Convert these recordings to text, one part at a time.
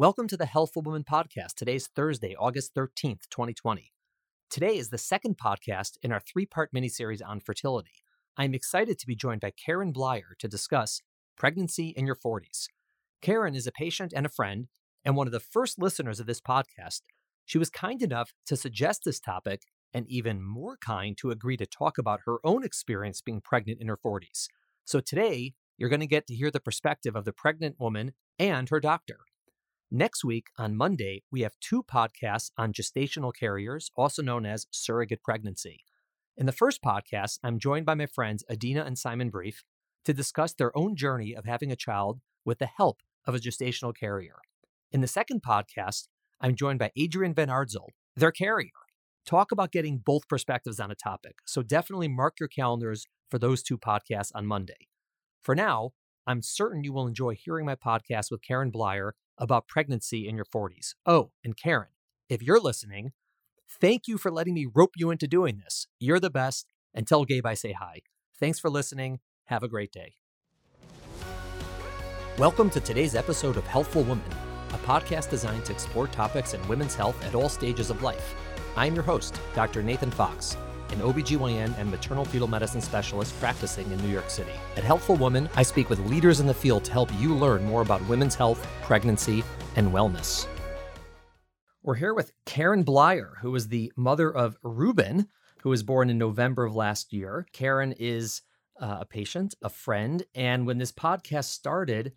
Welcome to the Healthful Woman podcast. Today's Thursday, August 13th, 2020. Today is the second podcast in our three part miniseries on fertility. I'm excited to be joined by Karen Bleier to discuss pregnancy in your 40s. Karen is a patient and a friend, and one of the first listeners of this podcast. She was kind enough to suggest this topic and even more kind to agree to talk about her own experience being pregnant in her 40s. So today, you're going to get to hear the perspective of the pregnant woman and her doctor. Next week, on Monday, we have two podcasts on gestational carriers, also known as surrogate pregnancy. In the first podcast, I'm joined by my friends Adina and Simon Brief to discuss their own journey of having a child with the help of a gestational carrier. In the second podcast, I'm joined by Adrian Van Ardsel, their carrier. Talk about getting both perspectives on a topic. So definitely mark your calendars for those two podcasts on Monday. For now, I'm certain you will enjoy hearing my podcast with Karen Bleier about pregnancy in your 40s. Oh, and Karen, if you're listening, thank you for letting me rope you into doing this. You're the best. And tell Gabe I say hi. Thanks for listening. Have a great day. Welcome to today's episode of Healthful Woman, a podcast designed to explore topics in women's health at all stages of life. I'm your host, Dr. Nathan Fox an OBGYN and maternal fetal medicine specialist practicing in New York City. At Healthful Woman, I speak with leaders in the field to help you learn more about women's health, pregnancy, and wellness. We're here with Karen Bleier, who is the mother of Ruben, who was born in November of last year. Karen is uh, a patient, a friend, and when this podcast started,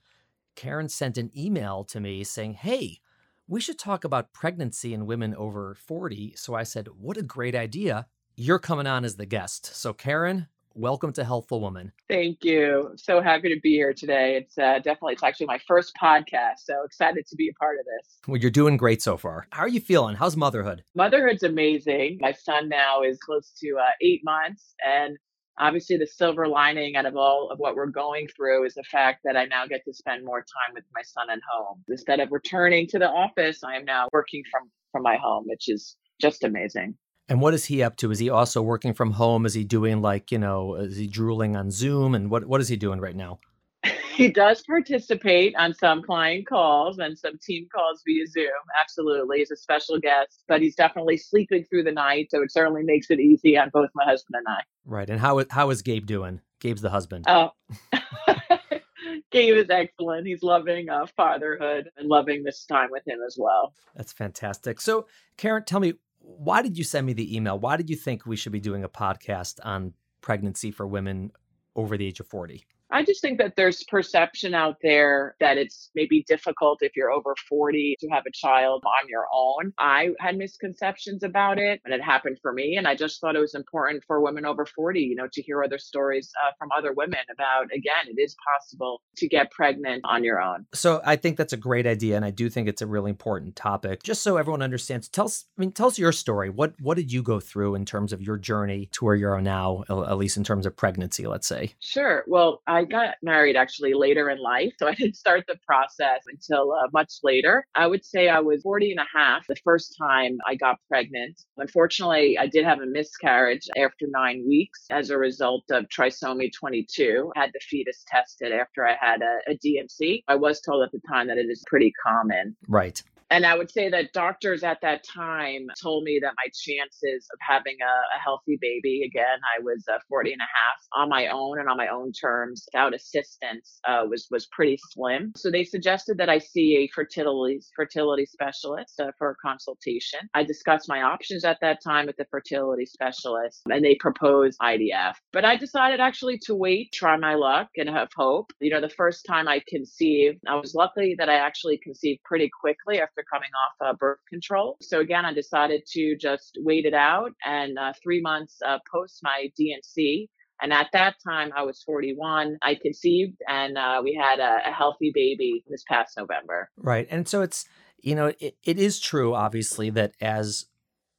Karen sent an email to me saying, Hey, we should talk about pregnancy in women over 40. So I said, What a great idea you're coming on as the guest. So, Karen, welcome to Healthful Woman. Thank you. So happy to be here today. It's uh, definitely, it's actually my first podcast. So excited to be a part of this. Well, you're doing great so far. How are you feeling? How's motherhood? Motherhood's amazing. My son now is close to uh, eight months. And obviously, the silver lining out of all of what we're going through is the fact that I now get to spend more time with my son at home. Instead of returning to the office, I am now working from, from my home, which is just amazing. And what is he up to? Is he also working from home? Is he doing like, you know, is he drooling on Zoom? And what, what is he doing right now? He does participate on some client calls and some team calls via Zoom. Absolutely. He's a special guest, but he's definitely sleeping through the night. So it certainly makes it easy on both my husband and I. Right. And how, how is Gabe doing? Gabe's the husband. Oh. Gabe is excellent. He's loving uh, fatherhood and loving this time with him as well. That's fantastic. So, Karen, tell me, why did you send me the email? Why did you think we should be doing a podcast on pregnancy for women over the age of 40? I just think that there's perception out there that it's maybe difficult if you're over 40 to have a child on your own. I had misconceptions about it and it happened for me. And I just thought it was important for women over 40, you know, to hear other stories uh, from other women about, again, it is possible to get pregnant on your own. So I think that's a great idea. And I do think it's a really important topic. Just so everyone understands, tell us, I mean, tell us your story. What, what did you go through in terms of your journey to where you are now, at least in terms of pregnancy, let's say? Sure. Well, I I got married actually later in life, so I didn't start the process until uh, much later. I would say I was 40 and a half the first time I got pregnant. Unfortunately, I did have a miscarriage after nine weeks as a result of trisomy 22. I had the fetus tested after I had a, a D&C. I was told at the time that it is pretty common. Right. And I would say that doctors at that time told me that my chances of having a, a healthy baby, again, I was uh, 40 and a half on my own and on my own terms without assistance, uh, was, was pretty slim. So they suggested that I see a fertility, fertility specialist uh, for a consultation. I discussed my options at that time with the fertility specialist and they proposed IVF. But I decided actually to wait, try my luck and have hope. You know, the first time I conceived, I was lucky that I actually conceived pretty quickly after coming off uh, birth control. So again, I decided to just wait it out. And uh, three months uh, post my D&C, and at that time, I was 41. I conceived, and uh, we had a, a, healthy baby this past November. Right, and so it's you know it, it is true, obviously, that as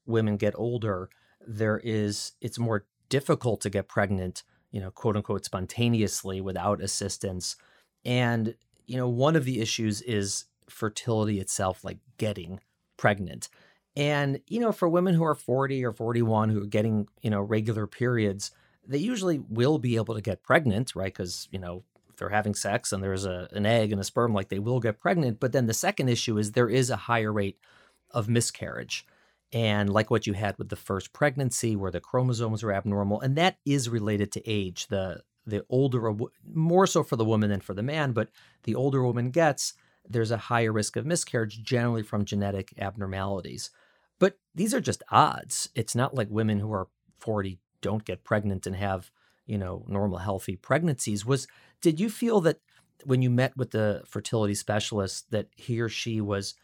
women get older, there is it's more difficult to get pregnant, you know, quote unquote, spontaneously without assistance. And you know, one of the issues is fertility itself, like getting pregnant. And, you know, for women who are 40 or 41 who are getting, you know, regular periods, they usually will be able to get pregnant, right? Because, you know, if they're having sex and there's a, an egg and a sperm, like they will get pregnant. But then the second issue is there is a higher rate of miscarriage. And like what you had with the first pregnancy, where the chromosomes are abnormal, and that is related to age. The the older, more so for the woman than for the man, but the older woman gets, there's a higher risk of miscarriage, generally from genetic abnormalities. But these are just odds. It's not like women who are 40 don't get pregnant and have, you know, normal, healthy pregnancies. Was did you feel that when you met with the fertility specialist that he or she was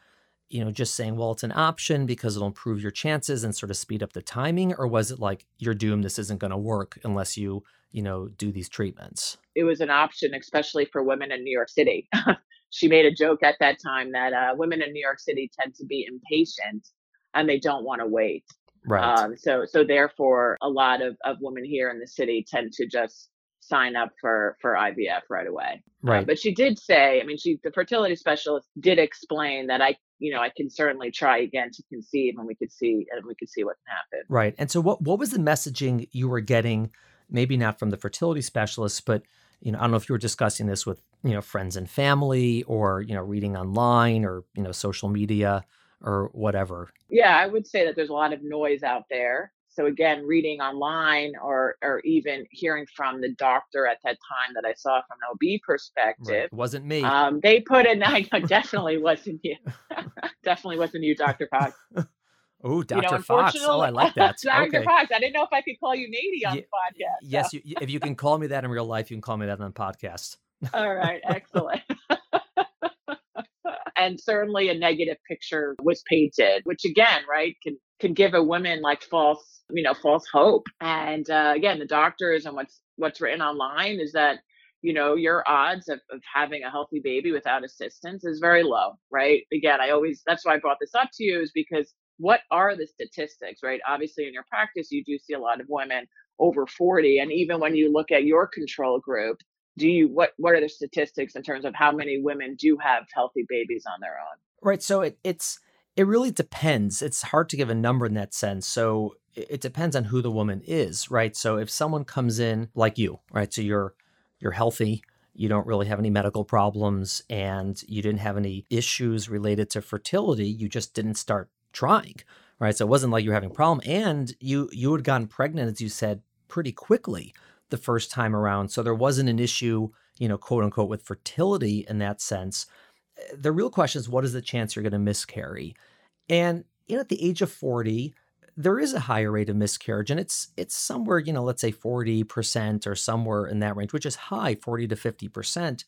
you know, just saying, well, it's an option because it'll improve your chances and sort of speed up the timing? Or was it like, you're doomed, this isn't going to work unless you, you know, do these treatments? It was an option, especially for women in New York City. she made a joke at that time that uh, women in New York City tend to be impatient and they don't want to wait. Right. Um, so, so therefore, a lot of, of women here in the city tend to just sign up for for IVF right away. Uh, right. Uh, but she did say, I mean, she the fertility specialist did explain that I, you know, I can certainly try again to conceive, and we could see and we could see what can happen. Right. And so, what what was the messaging you were getting? Maybe not from the fertility specialist, but you know, I don't know if you were discussing this with you know friends and family, or you know, reading online, or you know, social media, or whatever. Yeah, I would say that there's a lot of noise out there so again, reading online or or even hearing from the doctor at that time that I saw from an OB perspective. Right. Wasn't me. Um, they put in, I know, definitely wasn't you. definitely wasn't you, Dr. Fox. Oh, Dr. You know, Fox. Oh, I like that. Dr. Okay. Fox. I didn't know if I could call you Nady on yeah, the podcast. Yes, you, if you can call me that in real life, you can call me that on the podcast. All right, excellent. and certainly a negative picture was painted, which again, right, can can give a woman like false, you know, false hope. And uh, again, the doctors and what's what's written online is that you know your odds of, of having a healthy baby without assistance is very low, right? Again, I always that's why I brought this up to you is because what are the statistics, right? Obviously, in your practice, you do see a lot of women over 40, and even when you look at your control group, do you what what are the statistics in terms of how many women do have healthy babies on their own? Right. So it, it's it really depends. It's hard to give a number in that sense. So it depends on who the woman is, right? So if someone comes in like you, right? So you're you're healthy, you don't really have any medical problems and you didn't have any issues related to fertility, you just didn't start trying, right? So it wasn't like you were having a problem and you you had gotten pregnant as you said pretty quickly the first time around. So there wasn't an issue, you know, quote unquote with fertility in that sense the real question is what is the chance you're going to miscarry? And you know, at the age of 40, there is a higher rate of miscarriage, and it's it's somewhere, you know, let's say 40% or somewhere in that range, which is high, 40 to 50%.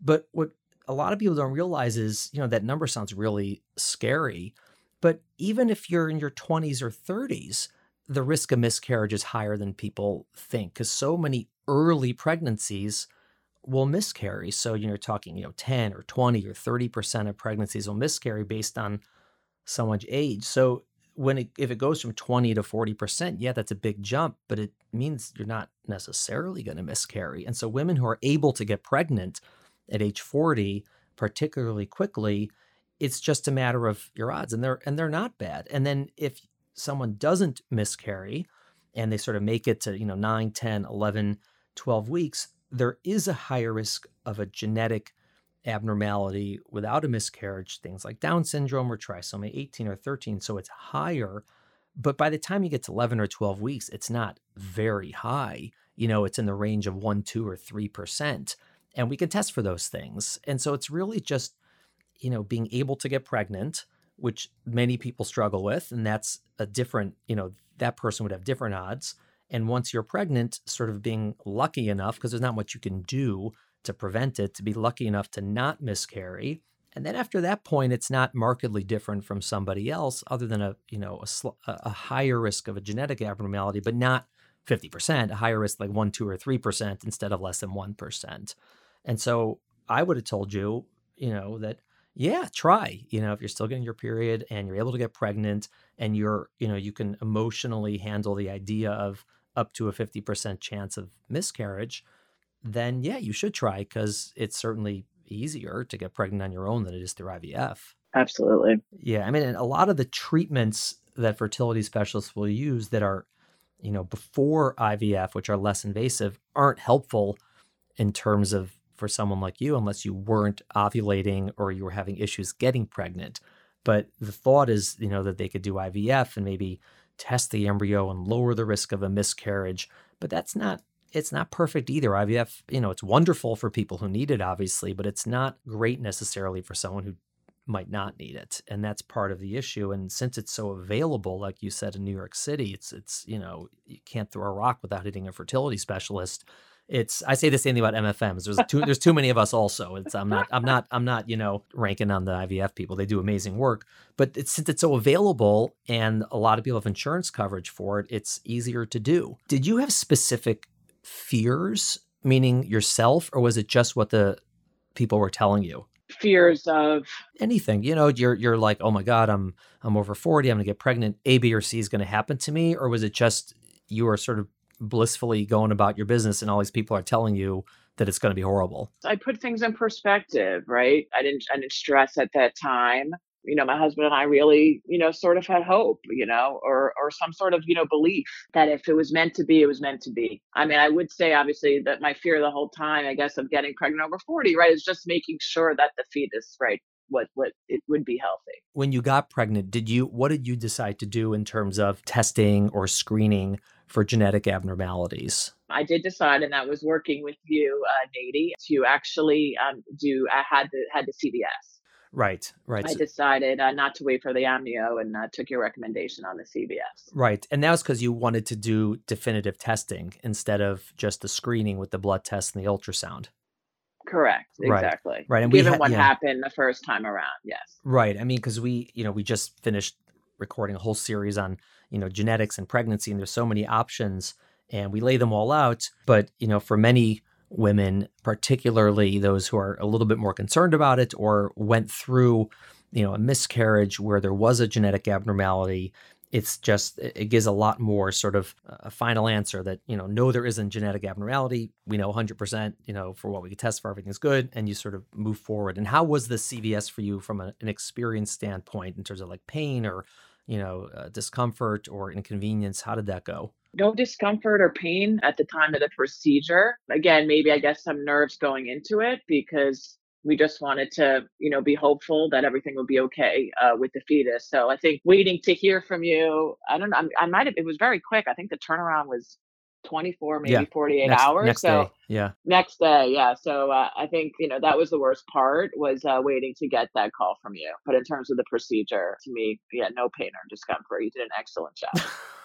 But what a lot of people don't realize is, you know, that number sounds really scary. But even if you're in your 20s or 30s, the risk of miscarriage is higher than people think because so many early pregnancies will miscarry. So you're talking, you know, 10 or 20 or 30% of pregnancies will miscarry based on someone's age. So when it, if it goes from 20 to 40%, yeah, that's a big jump, but it means you're not necessarily going to miscarry. And so women who are able to get pregnant at age 40, particularly quickly, it's just a matter of your odds and they're and they're not bad. And then if someone doesn't miscarry and they sort of make it to, you know, 9, 10, 11, 12 weeks, there is a higher risk of a genetic abnormality without a miscarriage, things like Down syndrome or trisomy 18 or 13. So it's higher. But by the time you get to 11 or 12 weeks, it's not very high. You know, it's in the range of 1, 2, or 3%. And we can test for those things. And so it's really just, you know, being able to get pregnant, which many people struggle with. And that's a different, you know, that person would have different odds and once you're pregnant, sort of being lucky enough, because there's not much you can do to prevent it, to be lucky enough to not miscarry. And then after that point, it's not markedly different from somebody else, other than a you know a, sl- a higher risk of a genetic abnormality, but not 50%, a higher risk like one, two, or three percent instead of less than one percent. And so I would have told you, you know, that yeah, try. You know, if you're still getting your period and you're able to get pregnant and you're, you know, you can emotionally handle the idea of up to a 50% chance of miscarriage, then yeah, you should try because it's certainly easier to get pregnant on your own than it is through IVF. Absolutely. Yeah. I mean, a lot of the treatments that fertility specialists will use that are, you know, before IVF, which are less invasive, aren't helpful in terms of for someone like you unless you weren't ovulating or you were having issues getting pregnant. But the thought is, you know, that they could do IVF and maybe test the embryo and lower the risk of a miscarriage. But that's not it's not perfect either. IVF, you know, it's wonderful for people who need it, obviously, but it's not great necessarily for someone who might not need it. And that's part of the issue. And since it's so available, like you said in New York City, it's it's, you know, you can't throw a rock without hitting a fertility specialist it's I say the same thing about MFMs. There's too there's too many of us also. It's I'm not I'm not I'm not, you know, ranking on the IVF people. They do amazing work, but it's, since it's so available and a lot of people have insurance coverage for it, it's easier to do. Did you have specific fears, meaning yourself, or was it just what the people were telling you? Fears of anything. You know, you're you're like, oh my God, I'm I'm over 40, I'm gonna get pregnant, A, B, or C is gonna happen to me, or was it just you were sort of blissfully going about your business and all these people are telling you that it's going to be horrible. I put things in perspective, right? I didn't I didn't stress at that time. You know, my husband and I really, you know, sort of had hope, you know, or or some sort of, you know, belief that if it was meant to be, it was meant to be. I mean, I would say obviously that my fear the whole time, I guess, of getting pregnant over 40, right, is just making sure that the fetus, right, what what it would be healthy. When you got pregnant, did you what did you decide to do in terms of testing or screening for genetic abnormalities? I did decide, and that was working with you, uh, Nady, to actually um, do. I had the had the CVS. Right, right. I decided uh, not to wait for the amnio and uh, took your recommendation on the CVS. Right, and that was because you wanted to do definitive testing instead of just the screening with the blood test and the ultrasound. Correct. Exactly. Right. And given we ha- what yeah. happened the first time around, yes. Right. I mean, because we, you know, we just finished recording a whole series on, you know, genetics and pregnancy, and there's so many options, and we lay them all out. But you know, for many women, particularly those who are a little bit more concerned about it or went through, you know, a miscarriage where there was a genetic abnormality, it's just it gives a lot more sort of a final answer that you know no there isn't genetic abnormality we know 100% you know for what we can test for everything's good and you sort of move forward and how was the cvs for you from a, an experience standpoint in terms of like pain or you know uh, discomfort or inconvenience how did that go No discomfort or pain at the time of the procedure. Again, maybe I guess some nerves going into it because we just wanted to, you know, be hopeful that everything would be okay uh, with the fetus. So I think waiting to hear from you, I don't know, I, I might have, it was very quick. I think the turnaround was 24, maybe Yeah. 48 next, hours. next so day yeah next day, yeah. So uh, I think, you know, that was the worst part was uh, waiting to get that call from you. But in terms of the procedure, to me, yeah, no pain or discomfort. You did an excellent job.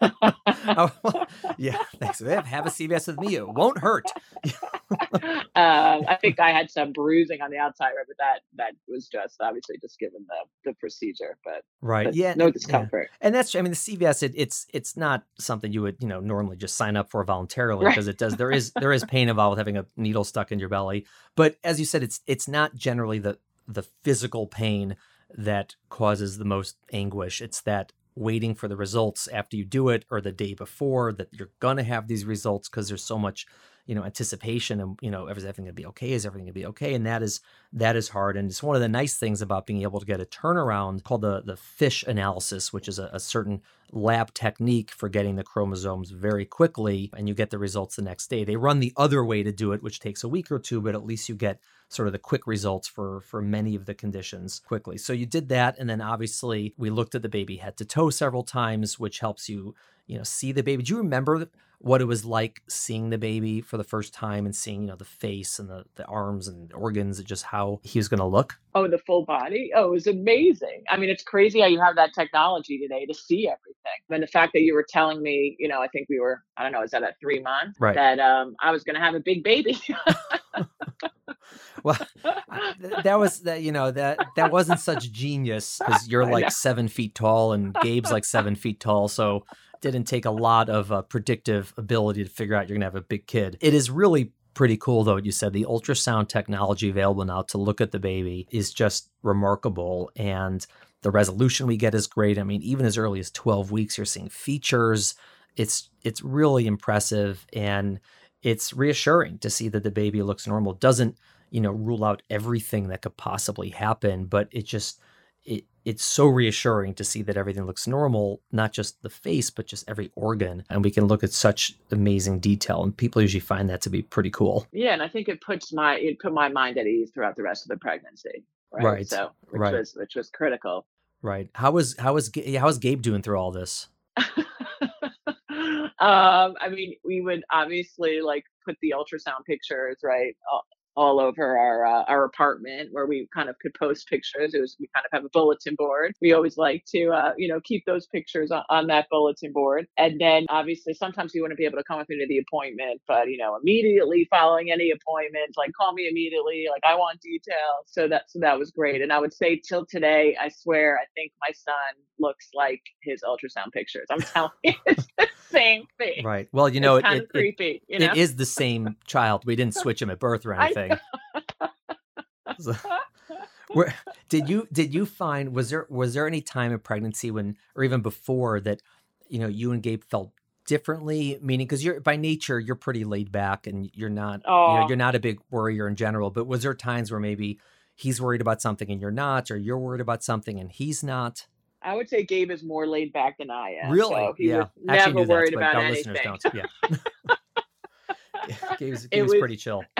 yeah thanks have, have a cvs with me it won't hurt um, I think I had some bruising on the outside, right, but that that was just obviously just given the the procedure, but, right but yeah no yeah. discomfort. And that's, I mean, the CVS, it, it's it's not something you would, you know, normally just sign up for voluntarily Right. because it does. There is there is pain involved with having a needle stuck in your belly, but as you said, it's it's not generally the the physical pain that causes the most anguish. It's that waiting for the results after you do it or the day before that you're gonna have these results because there's so much you know anticipation and you know is everything gonna be okay? Is everything gonna be okay? And that is that is hard. And it's one of the nice things about being able to get a turnaround called the the FISH analysis which is a, a certain lab technique for getting the chromosomes very quickly and you get the results the next day. They run the other way to do it which takes a week or two but at least you get sort of the quick results for for many of the conditions quickly so you did that and then obviously we looked at the baby head to toe several times which helps you you know see the baby do you remember what it was like seeing the baby for the first time and seeing you know the face and the, the arms and organs and just how he was going to look Oh, the full body. Oh, it was amazing. I mean, it's crazy how you have that technology today to see everything. And the fact that you were telling me, you know, I think we were, I don't know, is that at three months? Right. That um, I was going to have a big baby. well that was that you know that that wasn't such genius because you're like seven feet tall and gabe's like seven feet tall so it didn't take a lot of uh, predictive ability to figure out you're gonna have a big kid. It is really pretty cool though you said. The ultrasound technology available now to look at the baby is just remarkable and the resolution we get is great. I mean even as early as 12 weeks you're seeing features. It's it's really impressive and it's reassuring to see that the baby looks normal. Doesn't you know rule out everything that could possibly happen but it just it, it's so reassuring to see that everything looks normal, not just the face, but just every organ. And we can look at such amazing detail. And people usually find that to be pretty cool. Yeah, and I think it puts my it put my mind at ease throughout the rest of the pregnancy. Right. right. So which right. was which was critical. Right. How was how was how was Gabe doing through all this? um, I mean, we would obviously like put the ultrasound pictures right all over our uh, our apartment where we kind of could post pictures. It was we kind of have a bulletin board. We always like to uh, you know keep those pictures on, on, that bulletin board. And then obviously sometimes you wouldn't be able to come with me to the appointment, but you know immediately following any appointment, like call me immediately, like I want details. So that so that was great. And I would say till today, I swear I think my son looks like his ultrasound pictures. I'm telling you, it's the same thing. Right. Well, you know, it's kind it, of creepy. It, you know? it is the same child. We didn't switch him at birth or anything. So, where, did you did you find was there was there any time in pregnancy when or even before that you know you and Gabe felt differently meaning because you're by nature you're pretty laid back and you're not oh. you know oh. you're not a big worrier in general but was there times where maybe he's worried about something and you're not or you're worried about something and he's not I would say Gabe is more laid back than I am. Really? So yeah. Actually never worried that, about anything. Yeah. Gabe's, Gabe's was, pretty chill.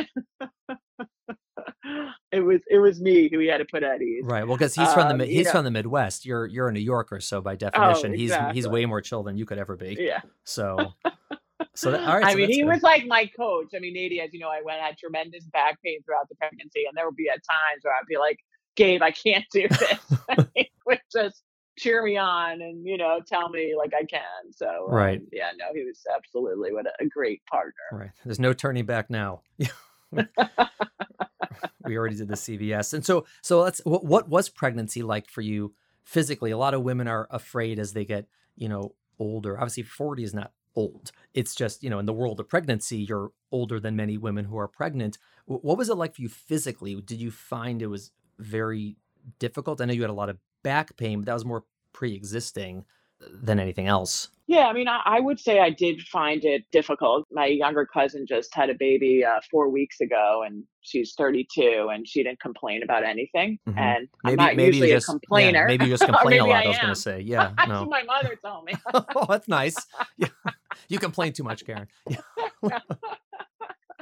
it was it was me who he had to put at ease. Right. Well, because he's from Um, the you he's know- from the Midwest. You're you're a New Yorker, so by definition, he's he's way more chill than you could ever be. Yeah. So, so that, all right. I so mean, he good. was like my coach. I mean, Nady, as you know, I went had tremendous back pain throughout the pregnancy, and there would be at times where I'd be like, "Gabe, I can't do this." he would just cheer me on and you know tell me like I can. So um, Right. yeah, no, he was absolutely what a, a great partner. Right. There's no turning back now. we already did the CVS, and so so let's. What, what was pregnancy like for you physically? A lot of women are afraid as they get you know older. Obviously, forty is not old. It's just you know in the world of pregnancy, you're older than many women who are pregnant. What was it like for you physically? Did you find it was very difficult? I know you had a lot of back pain, but that was more pre-existing than anything else. Yeah, I mean, I, I would say I did find it difficult. My younger cousin just had a baby uh, four weeks ago, and she's 32, and she didn't complain about anything. Mhm. And Maybe I'm not maybe usually you a just yeah, complainer. maybe you just complain a lot. I I was going to say, yeah, no. my mother told me. oh, that's nice. Yeah. You complain too much, Karen. Yeah.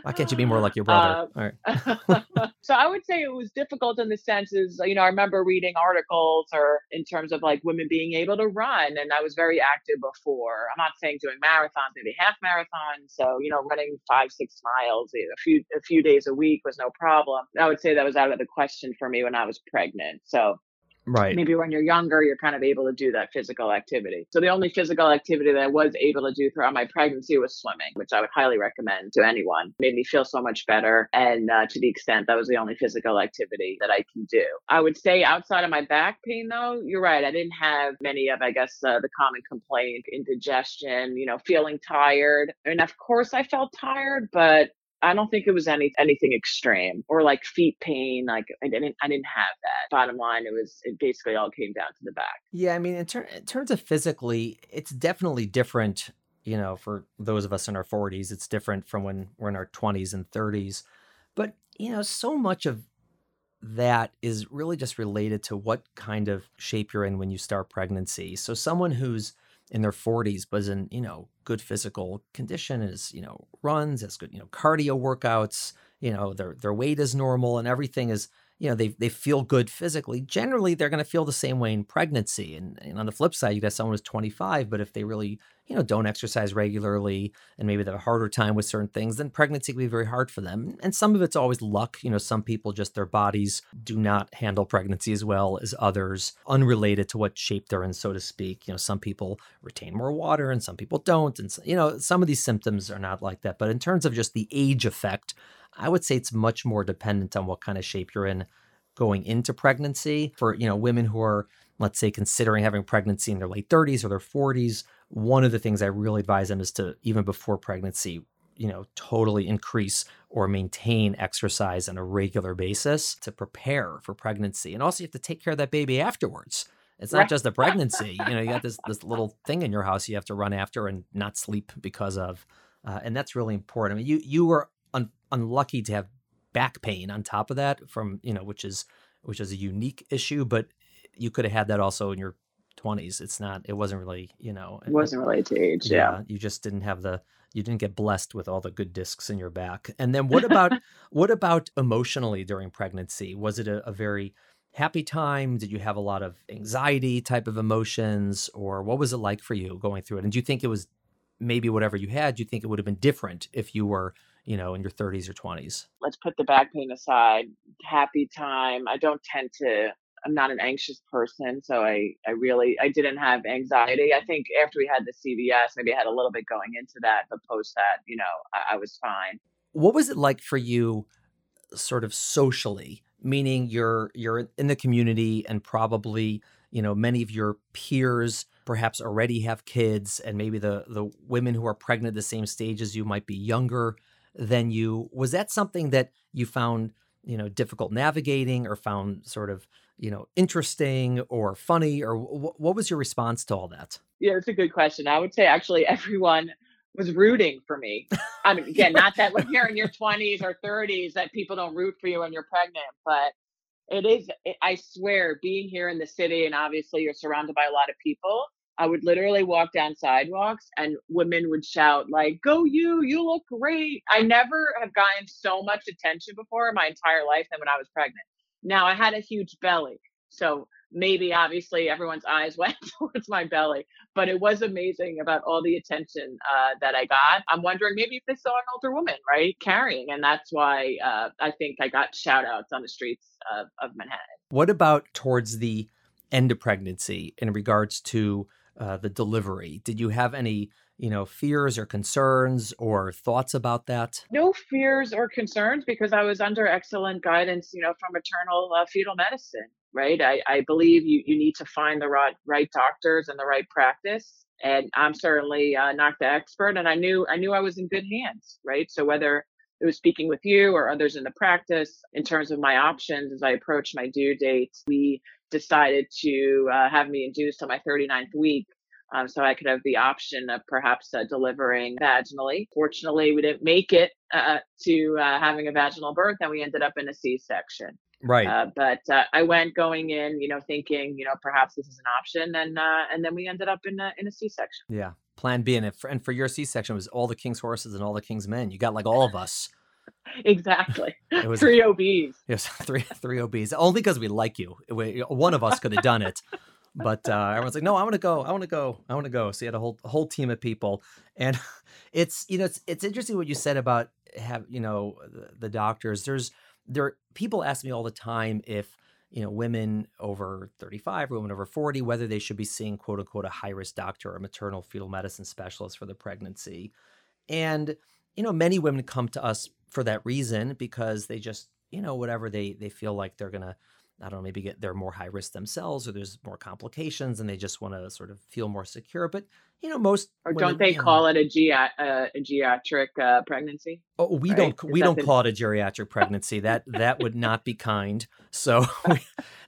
Why can't you be more like your brother? Uh, All right. so I would say it was difficult in the sense is, you know, I remember reading articles or in terms of like women being able to run and I was very active before. I'm not saying doing marathons, maybe half marathons. So, you know, running five, six miles a few a few days a week was no problem. I would say that was out of the question for me when I was pregnant. So Right. maybe when you're younger, you're kind of able to do that physical activity. So the only physical activity that I was able to do throughout my pregnancy was swimming, which I would highly recommend to anyone. Made me feel so much better. And uh, to the extent that was the only physical activity that I can do. I would say outside of my back pain, though, you're right. I didn't have many of, I guess, uh, the common complaint, indigestion, you know, feeling tired. I And of course I felt tired, but I don't think it was any anything extreme or like feet pain. Like I didn't I didn't have that. Bottom line, it was it basically all came down to the back. Yeah, I mean, in, ter- in terms of physically, it's definitely different. You know, for those of us in our 40s, it's different from when we're in our 20s and 30s. But you know, so much of that is really just related to what kind of shape you're in when you start pregnancy. So someone who's in their 40s but is in you know good physical condition is you know runs has good you know cardio workouts you know their their weight is normal and everything is you know they they feel good physically generally they're going to feel the same way in pregnancy and, and on the flip side you got someone who's 25 but if they really you know don't exercise regularly and maybe they have a harder time with certain things then pregnancy can be very hard for them and some of it's always luck you know some people just their bodies do not handle pregnancy as well as others unrelated to what shape they're in so to speak you know some people retain more water and some people don't and you know some of these symptoms are not like that but in terms of just the age effect I would say it's much more dependent on what kind of shape you're in going into pregnancy. For you know women who are, let's say, considering having pregnancy in their late 30s or their 40s, one of the things I really advise them is to even before pregnancy, you know, totally increase or maintain exercise on a regular basis to prepare for pregnancy. And also, you have to take care of that baby afterwards. It's not just the pregnancy. You know, you got this this little thing in your house you have to run after and not sleep because of, uh, and that's really important. I mean, you you were un- unlucky to have back pain on top of that from you know which is which is a unique issue but you could have had that also in your 20s. It's not, it wasn't really, you know, it wasn't related to age. Yeah. yeah. You just didn't have the, you didn't get blessed with all the good discs in your back. And then what about, what about emotionally during pregnancy? Was it a, a very, happy time? Did you have a lot of anxiety type of emotions, or what was it like for you going through it? And do you think it was maybe whatever you had? Do you think it would have been different if you were you know, in your 30s or 20s? Let's put the back pain aside. Happy time. I don't tend to I'm not an anxious person, so I I really I didn't have anxiety. I think after we had the CVS, maybe I had a little bit going into that, but post that, you know, I, I was fine. What was it like for you, sort of socially? Meaning you're you're in the community and probably you know many of your peers perhaps already have kids and maybe the the women who are pregnant at the same stage as you might be younger than you. Was that something that you found, you know, difficult navigating or found sort of, you know, interesting or funny or w- what was your response to all that? Yeah, it's a good question. I would say actually everyone was rooting for me. I mean, again, not that when you're in your 20s or 30s that people don't root for you when you're pregnant, but it is, I swear, being here in the city and obviously you're surrounded by a lot of people, I would literally walk down sidewalks and women would shout like, "Go you! You look great!" I never have gotten so much attention before in my entire life than when I was pregnant. Now I had a huge belly, so maybe obviously everyone's eyes went towards my belly, but it was amazing about all the attention uh, that I got. I'm wondering maybe if they saw an older woman, right, carrying, and that's why uh, I think I got shout outs on the streets of, of Manhattan. What about towards the end of pregnancy in regards to uh, the delivery. Did you have any, you know, fears or concerns or thoughts about that? No fears or concerns because I was under excellent guidance, you know, from maternal uh, fetal medicine. Right. I, I believe you, you need to find the right, right doctors and the right practice. And I'm certainly uh, not the expert, and I knew I knew I was in good hands. Right. So whether it was speaking with you or others in the practice in terms of my options as I approached my due date. We decided to uh, have me induced on my 39th week. Um, so I could have the option of perhaps uh, delivering vaginally. Fortunately, we didn't make it uh, to uh, having a vaginal birth, and we ended up in a C-section. Right. Uh, but uh, I went going in, you know, thinking, you know, perhaps this is an option, and and then we ended up in a in a C-section. Yeah. Plan B, and, for, and for your C-section was all the king's horses and all the king's men. You got like all of us. exactly. It was three OBs. Yes, three three OBs. Only because we like you. We, one of us could have done it, but uh, everyone's like, "No, I want to go. I want to go. I want to go." So you had a whole whole team of people, and it's you know it's it's interesting what you said about have you know the, the doctors. There's there people ask me all the time if you know women over 35 women over 40 whether they should be seeing quote unquote a high risk doctor or a maternal fetal medicine specialist for the pregnancy and you know many women come to us for that reason because they just you know whatever they they feel like they're gonna I don't know, maybe get they're more high risk themselves or there's more complications and they just want to sort of feel more secure. But you know, most or don't they call know, it a, ge- uh, a geriatric uh, pregnancy? Oh, we right? don't we don't the... call it a geriatric pregnancy. that that would not be kind. So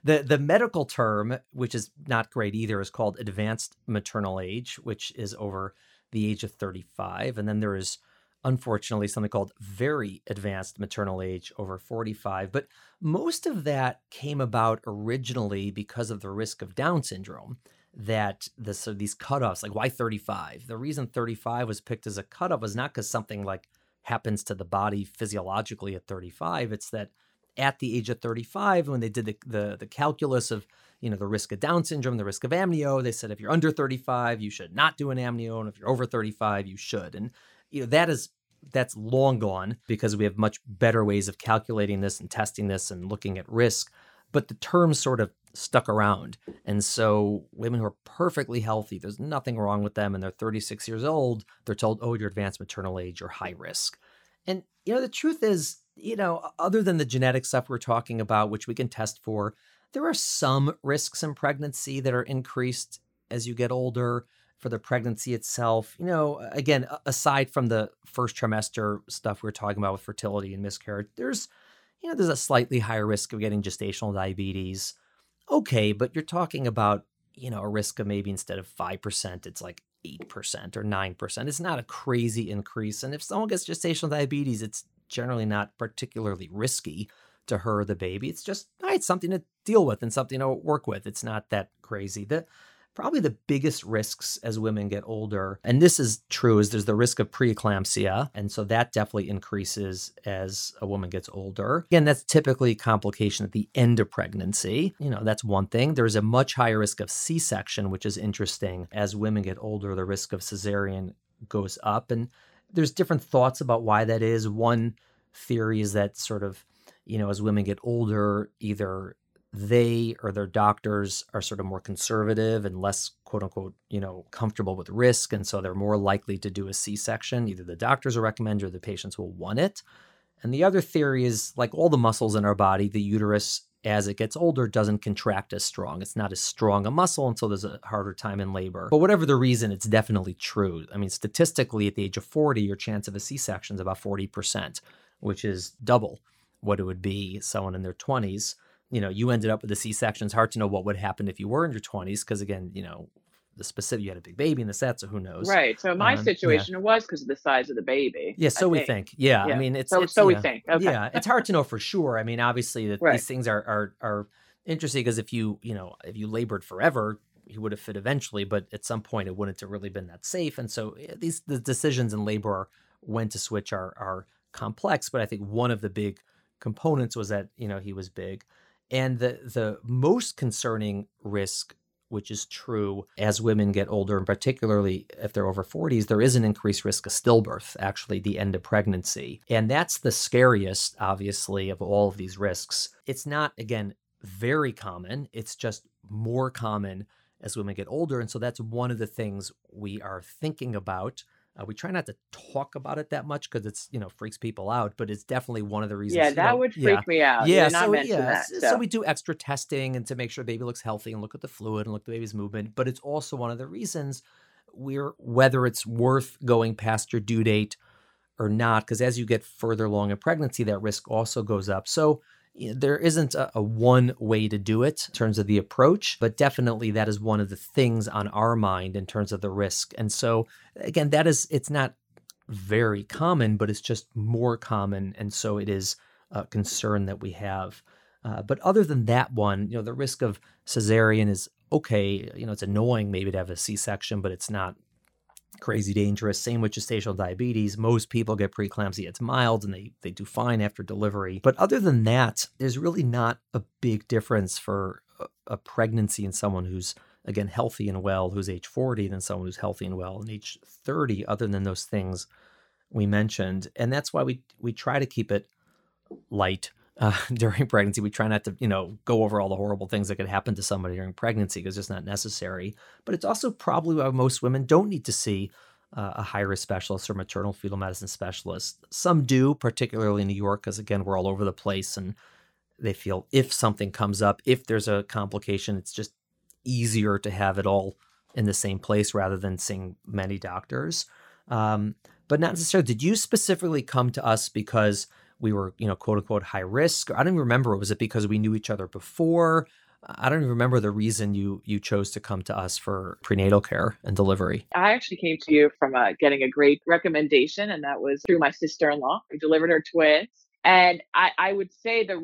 the the medical term, which is not great either, is called advanced maternal age, which is over the age of 35, and then there is unfortunately something called very advanced maternal age over 45 but most of that came about originally because of the risk of down syndrome that the so these cutoffs like why 35 the reason 35 was picked as a cutoff was not because something like happens to the body physiologically at 35 it's that at the age of 35 when they did the, the, the calculus of you know the risk of down syndrome the risk of amnio they said if you're under 35 you should not do an amnio and if you're over 35 you should. And you know that is that's long gone because we have much better ways of calculating this and testing this and looking at risk. But the terms sort of stuck around. And so women who are perfectly healthy, there's nothing wrong with them, and they're 36 years old, they're told, oh, you're advanced maternal age, you're high risk. And, you know, the truth is, you know, other than the genetic stuff we're talking about, which we can test for, there are some risks in pregnancy that are increased as you get older for the pregnancy itself. You know, again, aside from the first trimester stuff we are talking about with fertility and miscarriage, there's, you know, there's a slightly higher risk of getting gestational diabetes. Okay, but you're talking about, you know, a risk of maybe instead of 5%, it's like 8% or 9%. It's not a crazy increase. And if someone gets gestational diabetes, it's generally not particularly risky to her the baby. It's just it's something to deal with and something to work with. It's not that crazy. The probably the biggest risks as women get older, and this is true, is there's the risk of preeclampsia. And so that definitely increases as a woman gets older. Again, that's typically a complication at the end of pregnancy. You know, that's one thing. There's a much higher risk of C section, which is interesting. As women get older, the risk of cesarean goes up. And there's different thoughts about why that is. One theory is that sort of, you know, as women get older, either they or their doctors are sort of more conservative and less quote unquote you know comfortable with risk and so they're more likely to do a c-section. Either the doctors will recommend or the patients will want it. And the other theory is like all the muscles in our body the uterus as it gets older doesn't contract as strong. It's not as strong a muscle until there's a harder time in labor. But whatever the reason it's definitely true. I mean statistically at the age of 40 your chance of a c-section is about 40% which is double what it would be someone in their 20s you know, you ended up with a C-section. It's hard to know what would happen if you were in your 20s because, again, you know, the specific you had a big baby in the set, so who knows? Right. So my um, situation yeah. was because of the size of the baby. Yeah. So I we think. think. Yeah, yeah, I mean, it's so. It's, so we think. Okay. Yeah, it's hard to know for sure. I mean, obviously, that right. these things are are are interesting because if you you know if you labored forever, he would have fit eventually, but at some point it wouldn't have really been that safe. And so these the decisions in labor when to switch are are complex. But I think one of the big components was that you know he was big. And the, the most concerning risk, which is true as women get older, and particularly if they're over 40s, there is an increased risk of stillbirth, actually, the end of pregnancy. And that's the scariest, obviously, of all of these risks. It's not, again, very common, it's just more common as women get older. And so that's one of the things we are thinking about uh, we try not to talk about it that much because it's you know freaks people out, but it's definitely one of the reasons. Yeah, that would freak yeah. me out. Yeah, so, yeah. That, so. so. we do extra testing and to make sure the baby looks healthy and look at the fluid and look at the baby's movement. But it's also one of the reasons we're whether it's worth going past your due date or not, because as you get further along in pregnancy, that risk also goes up. So there isn't a, a, one way to do it in terms of the approach, but definitely that is one of the things on our mind in terms of the risk. And so, again, that is, it's not very common, but it's just more common. And so it is a concern that we have. Uh, but other than that one, you know, the risk of cesarean is okay. You know, it's annoying maybe to have a C section, but it's not crazy dangerous. Same with gestational diabetes. Most people get preeclampsia. It's mild and they, they do fine after delivery. But other than that, there's really not a big difference for a, a pregnancy in someone who's, again, healthy and well, who's age 40, than someone who's healthy and well and age 30, other than those things we mentioned. And that's why we, we try to keep it light uh, during pregnancy. We try not to, you know, go over all the horrible things that could happen to somebody during pregnancy because it's not necessary. But it's also probably why most women don't need to see uh, a high risk specialist or maternal fetal medicine specialist. Some do, particularly in New York, because again, we're all over the place and they feel if something comes up, if there's a complication, it's just easier to have it all in the same place rather than seeing many doctors. Um, but not necessarily. Did you specifically come to us because we were, you know, quote unquote high risk. I don't even remember. Was it because we knew each other before? I don't even remember the reason you you chose to come to us for prenatal care and delivery. I actually came to you from uh, getting a great recommendation, and that was through my sister in law who delivered her twins. And I, I would say that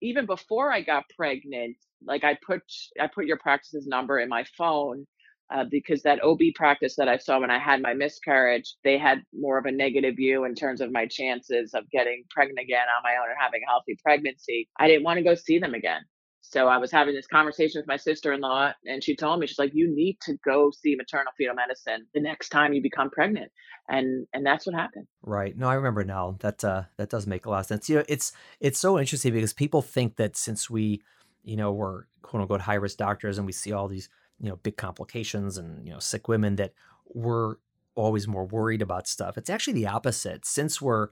even before I got pregnant, like I put I put your practice's number in my phone uh, because that OB practice that I saw when I had my miscarriage, they had more of a negative view in terms of my chances of getting pregnant again on my own and having a healthy pregnancy. I didn't want to go see them again. So I was having this conversation with my sister-in-law and she told me she's like you need to go see maternal fetal medicine the next time you become pregnant. And and that's what happened. Right. No, I remember now. That uh that does make a lot of sense. You know, it's it's so interesting because people think that since we, you know, we're quote unquote high risk doctors and we see all these you know big complications and you know sick women that we're always more worried about stuff. It's actually the opposite. Since we're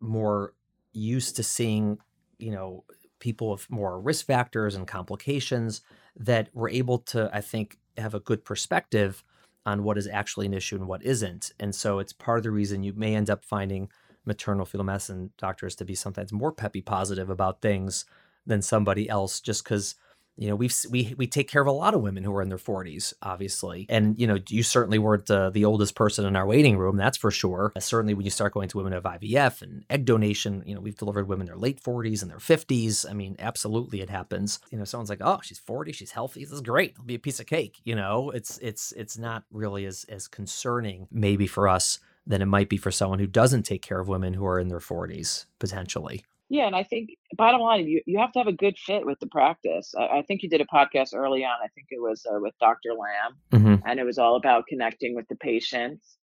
more used to seeing, you know, people with more risk factors and complications, that we're able to, I think, have a good perspective on what is actually an issue and what isn't. And so it's part of the reason you may end up finding maternal fetal medicine doctors to be sometimes more peppy positive about things than somebody else just because you know we've we we take care of a lot of women who are in their 40s obviously. And you know you certainly weren't the, the oldest person in our waiting room that's for sure. Uh, certainly when you start going to women of ivf and egg donation you know we've delivered women in their late 40s and their 50s i mean absolutely it happens. You know someone's like oh she's 40 she's healthy this is great it'll be a piece of cake you know? It's it's it's not really as as concerning maybe for us than it might be for someone who doesn't take care of women who are in their 40s potentially yeah, and I think bottom line, you you have to have a good fit with the practice. I, I think you did a podcast early on. I think it was uh, with Dr. Lamb, mm-hmm. and it was all about connecting with the patients.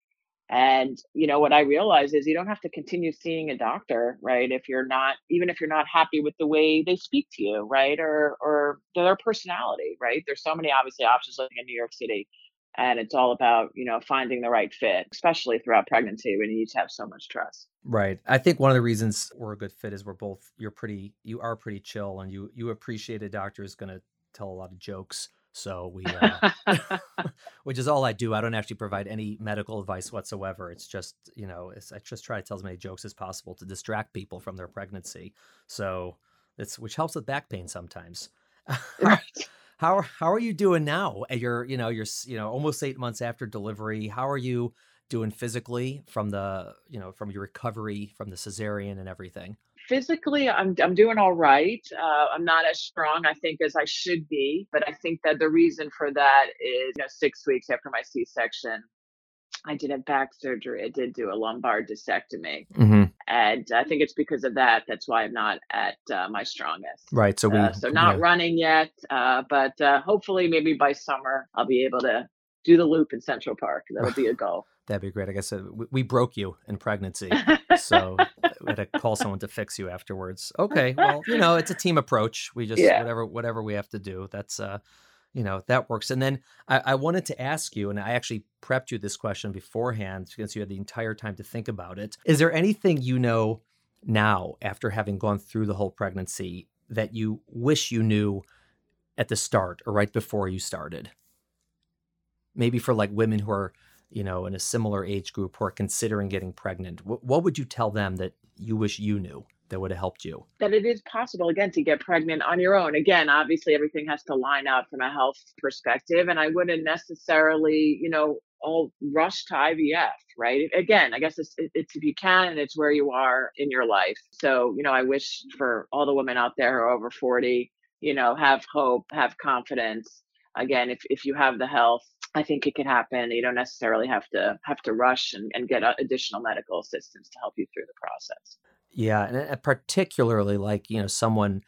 And you know what I realize is you don't have to continue seeing a doctor, right? If you're not, even if you're not happy with the way they speak to you, right, or or their personality, right? There's so many obviously options living in New York City and it's all about you know finding the right fit especially throughout pregnancy when you need to have so much trust. Right. I think one of the reasons we're a good fit is we're both you're pretty you are pretty chill and you you appreciate a doctor is going to tell a lot of jokes so we uh, which is all i do. I don't actually provide any medical advice whatsoever. It's just you know i just try to tell as many jokes as possible to distract people from their pregnancy. So it's which helps with back pain sometimes. Right how how are you doing now? You're you know you're you know almost eight months after delivery. How are you doing physically from the you know from your recovery from the cesarean and everything? Physically, I'm I'm doing all right. Uh, I'm not as strong, I think, as I should be. But I think that the reason for that is you know six weeks after my C-section, I did have back surgery. I did do a lumbar discectomy. Mm-hmm. And I think it's because of that. That's why I'm not at uh, my strongest. Right. So we, uh, so not yeah. running yet, uh, but uh, hopefully maybe by summer I'll be able to do the loop in Central Park. That'll be a goal. That'd be great. I guess we, we broke you in pregnancy, so we had to call someone to fix you afterwards. Okay, well, you know, it's a team approach. We just yeah. whatever whatever we have to do. That's uh, you know that works. And then I, I, wanted to ask you and i actually prepped you this question beforehand because you had the entire time to think about it. Is there anything you know now after having gone through the whole pregnancy that you wish you knew at the start or right before you started? Maybe for like women who are you know in a similar age group who are considering getting pregnant what, what would you tell them that you wish you knew that would have helped you? That it is possible, again, to get pregnant on your own. Again, obviously, everything has to line up from a health perspective. And I wouldn't necessarily, you know, all rush to IVF, right? Again, I guess it's, it's if you can and it's where you are in your life. So, you know, I wish for all the women out there who are over 40, you know, have hope, have confidence. Again, if, if you have the health, I think it can happen. You don't necessarily have to have to rush and, and get uh, additional medical assistance to help you through the process. Yeah, and particularly like you know someone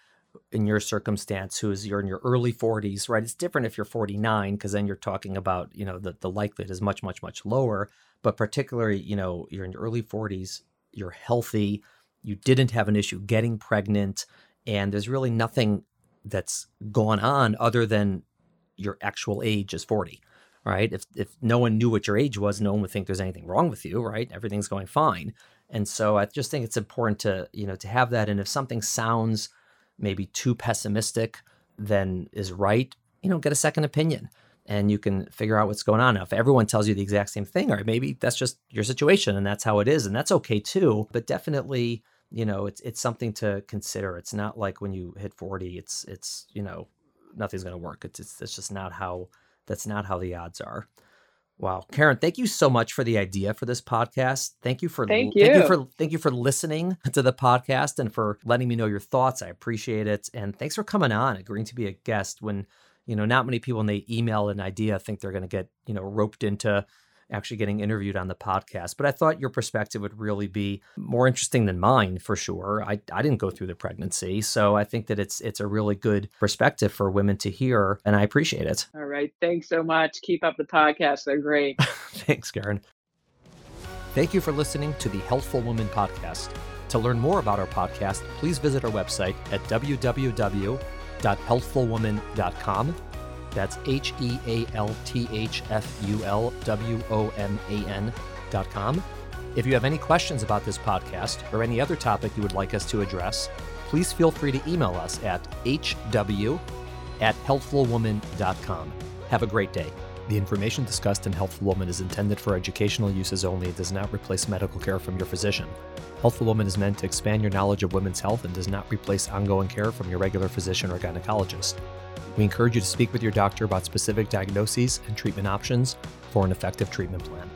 in your circumstance who is you're in your early 40s, right? It's different if you're 49 because then you're talking about you know the the likelihood is much much much lower. But particularly you know you're in your early 40s, you're healthy, you didn't have an issue getting pregnant, and there's really nothing that's gone on other than your actual age is 40 right if if no one knew what your age was no one would think there's anything wrong with you right everything's going fine and so I just think it's important to, you know, to have that. And if something sounds maybe too pessimistic than is right, you know, get a second opinion and you can figure out what's going on. Now, if everyone tells you the exact same thing, or maybe that's just your situation and that's how it is, and that's okay too. But definitely, you know, it's it's something to consider. It's not like when you hit 40, it's it's, you know, nothing's gonna work. It's it's, it's just not how that's not how the odds are. Wow, Karen, thank you so much for the idea for this podcast. Thank you for thank you. thank you for thank you for listening to the podcast and for letting me know your thoughts. I appreciate it, and thanks for coming on, agreeing to be a guest. When you know, not many people when they email an idea think they're going to get you know roped into actually getting interviewed on the podcast. But I thought your perspective would really be more interesting than mine for sure. I, I didn't go through the pregnancy. So I think that it's it's a really good perspective for women to hear and I appreciate it. All right. Thanks so much. Keep up the podcast. They're great. Thanks, Karen. Thank you for listening to the Healthful Woman podcast. To learn more about our podcast, please visit our website at www.healthfulwoman.com that's H E A L T H F U L W O M A N dot com. If you have any questions about this podcast or any other topic you would like us to address, please feel free to email us at hw at healthfulwoman.com. Have a great day. The information discussed in Healthful Woman is intended for educational uses only and does not replace medical care from your physician. Healthful Woman is meant to expand your knowledge of women's health and does not replace ongoing care from your regular physician or gynecologist. We encourage you to speak with your doctor about specific diagnoses and treatment options for an effective treatment plan.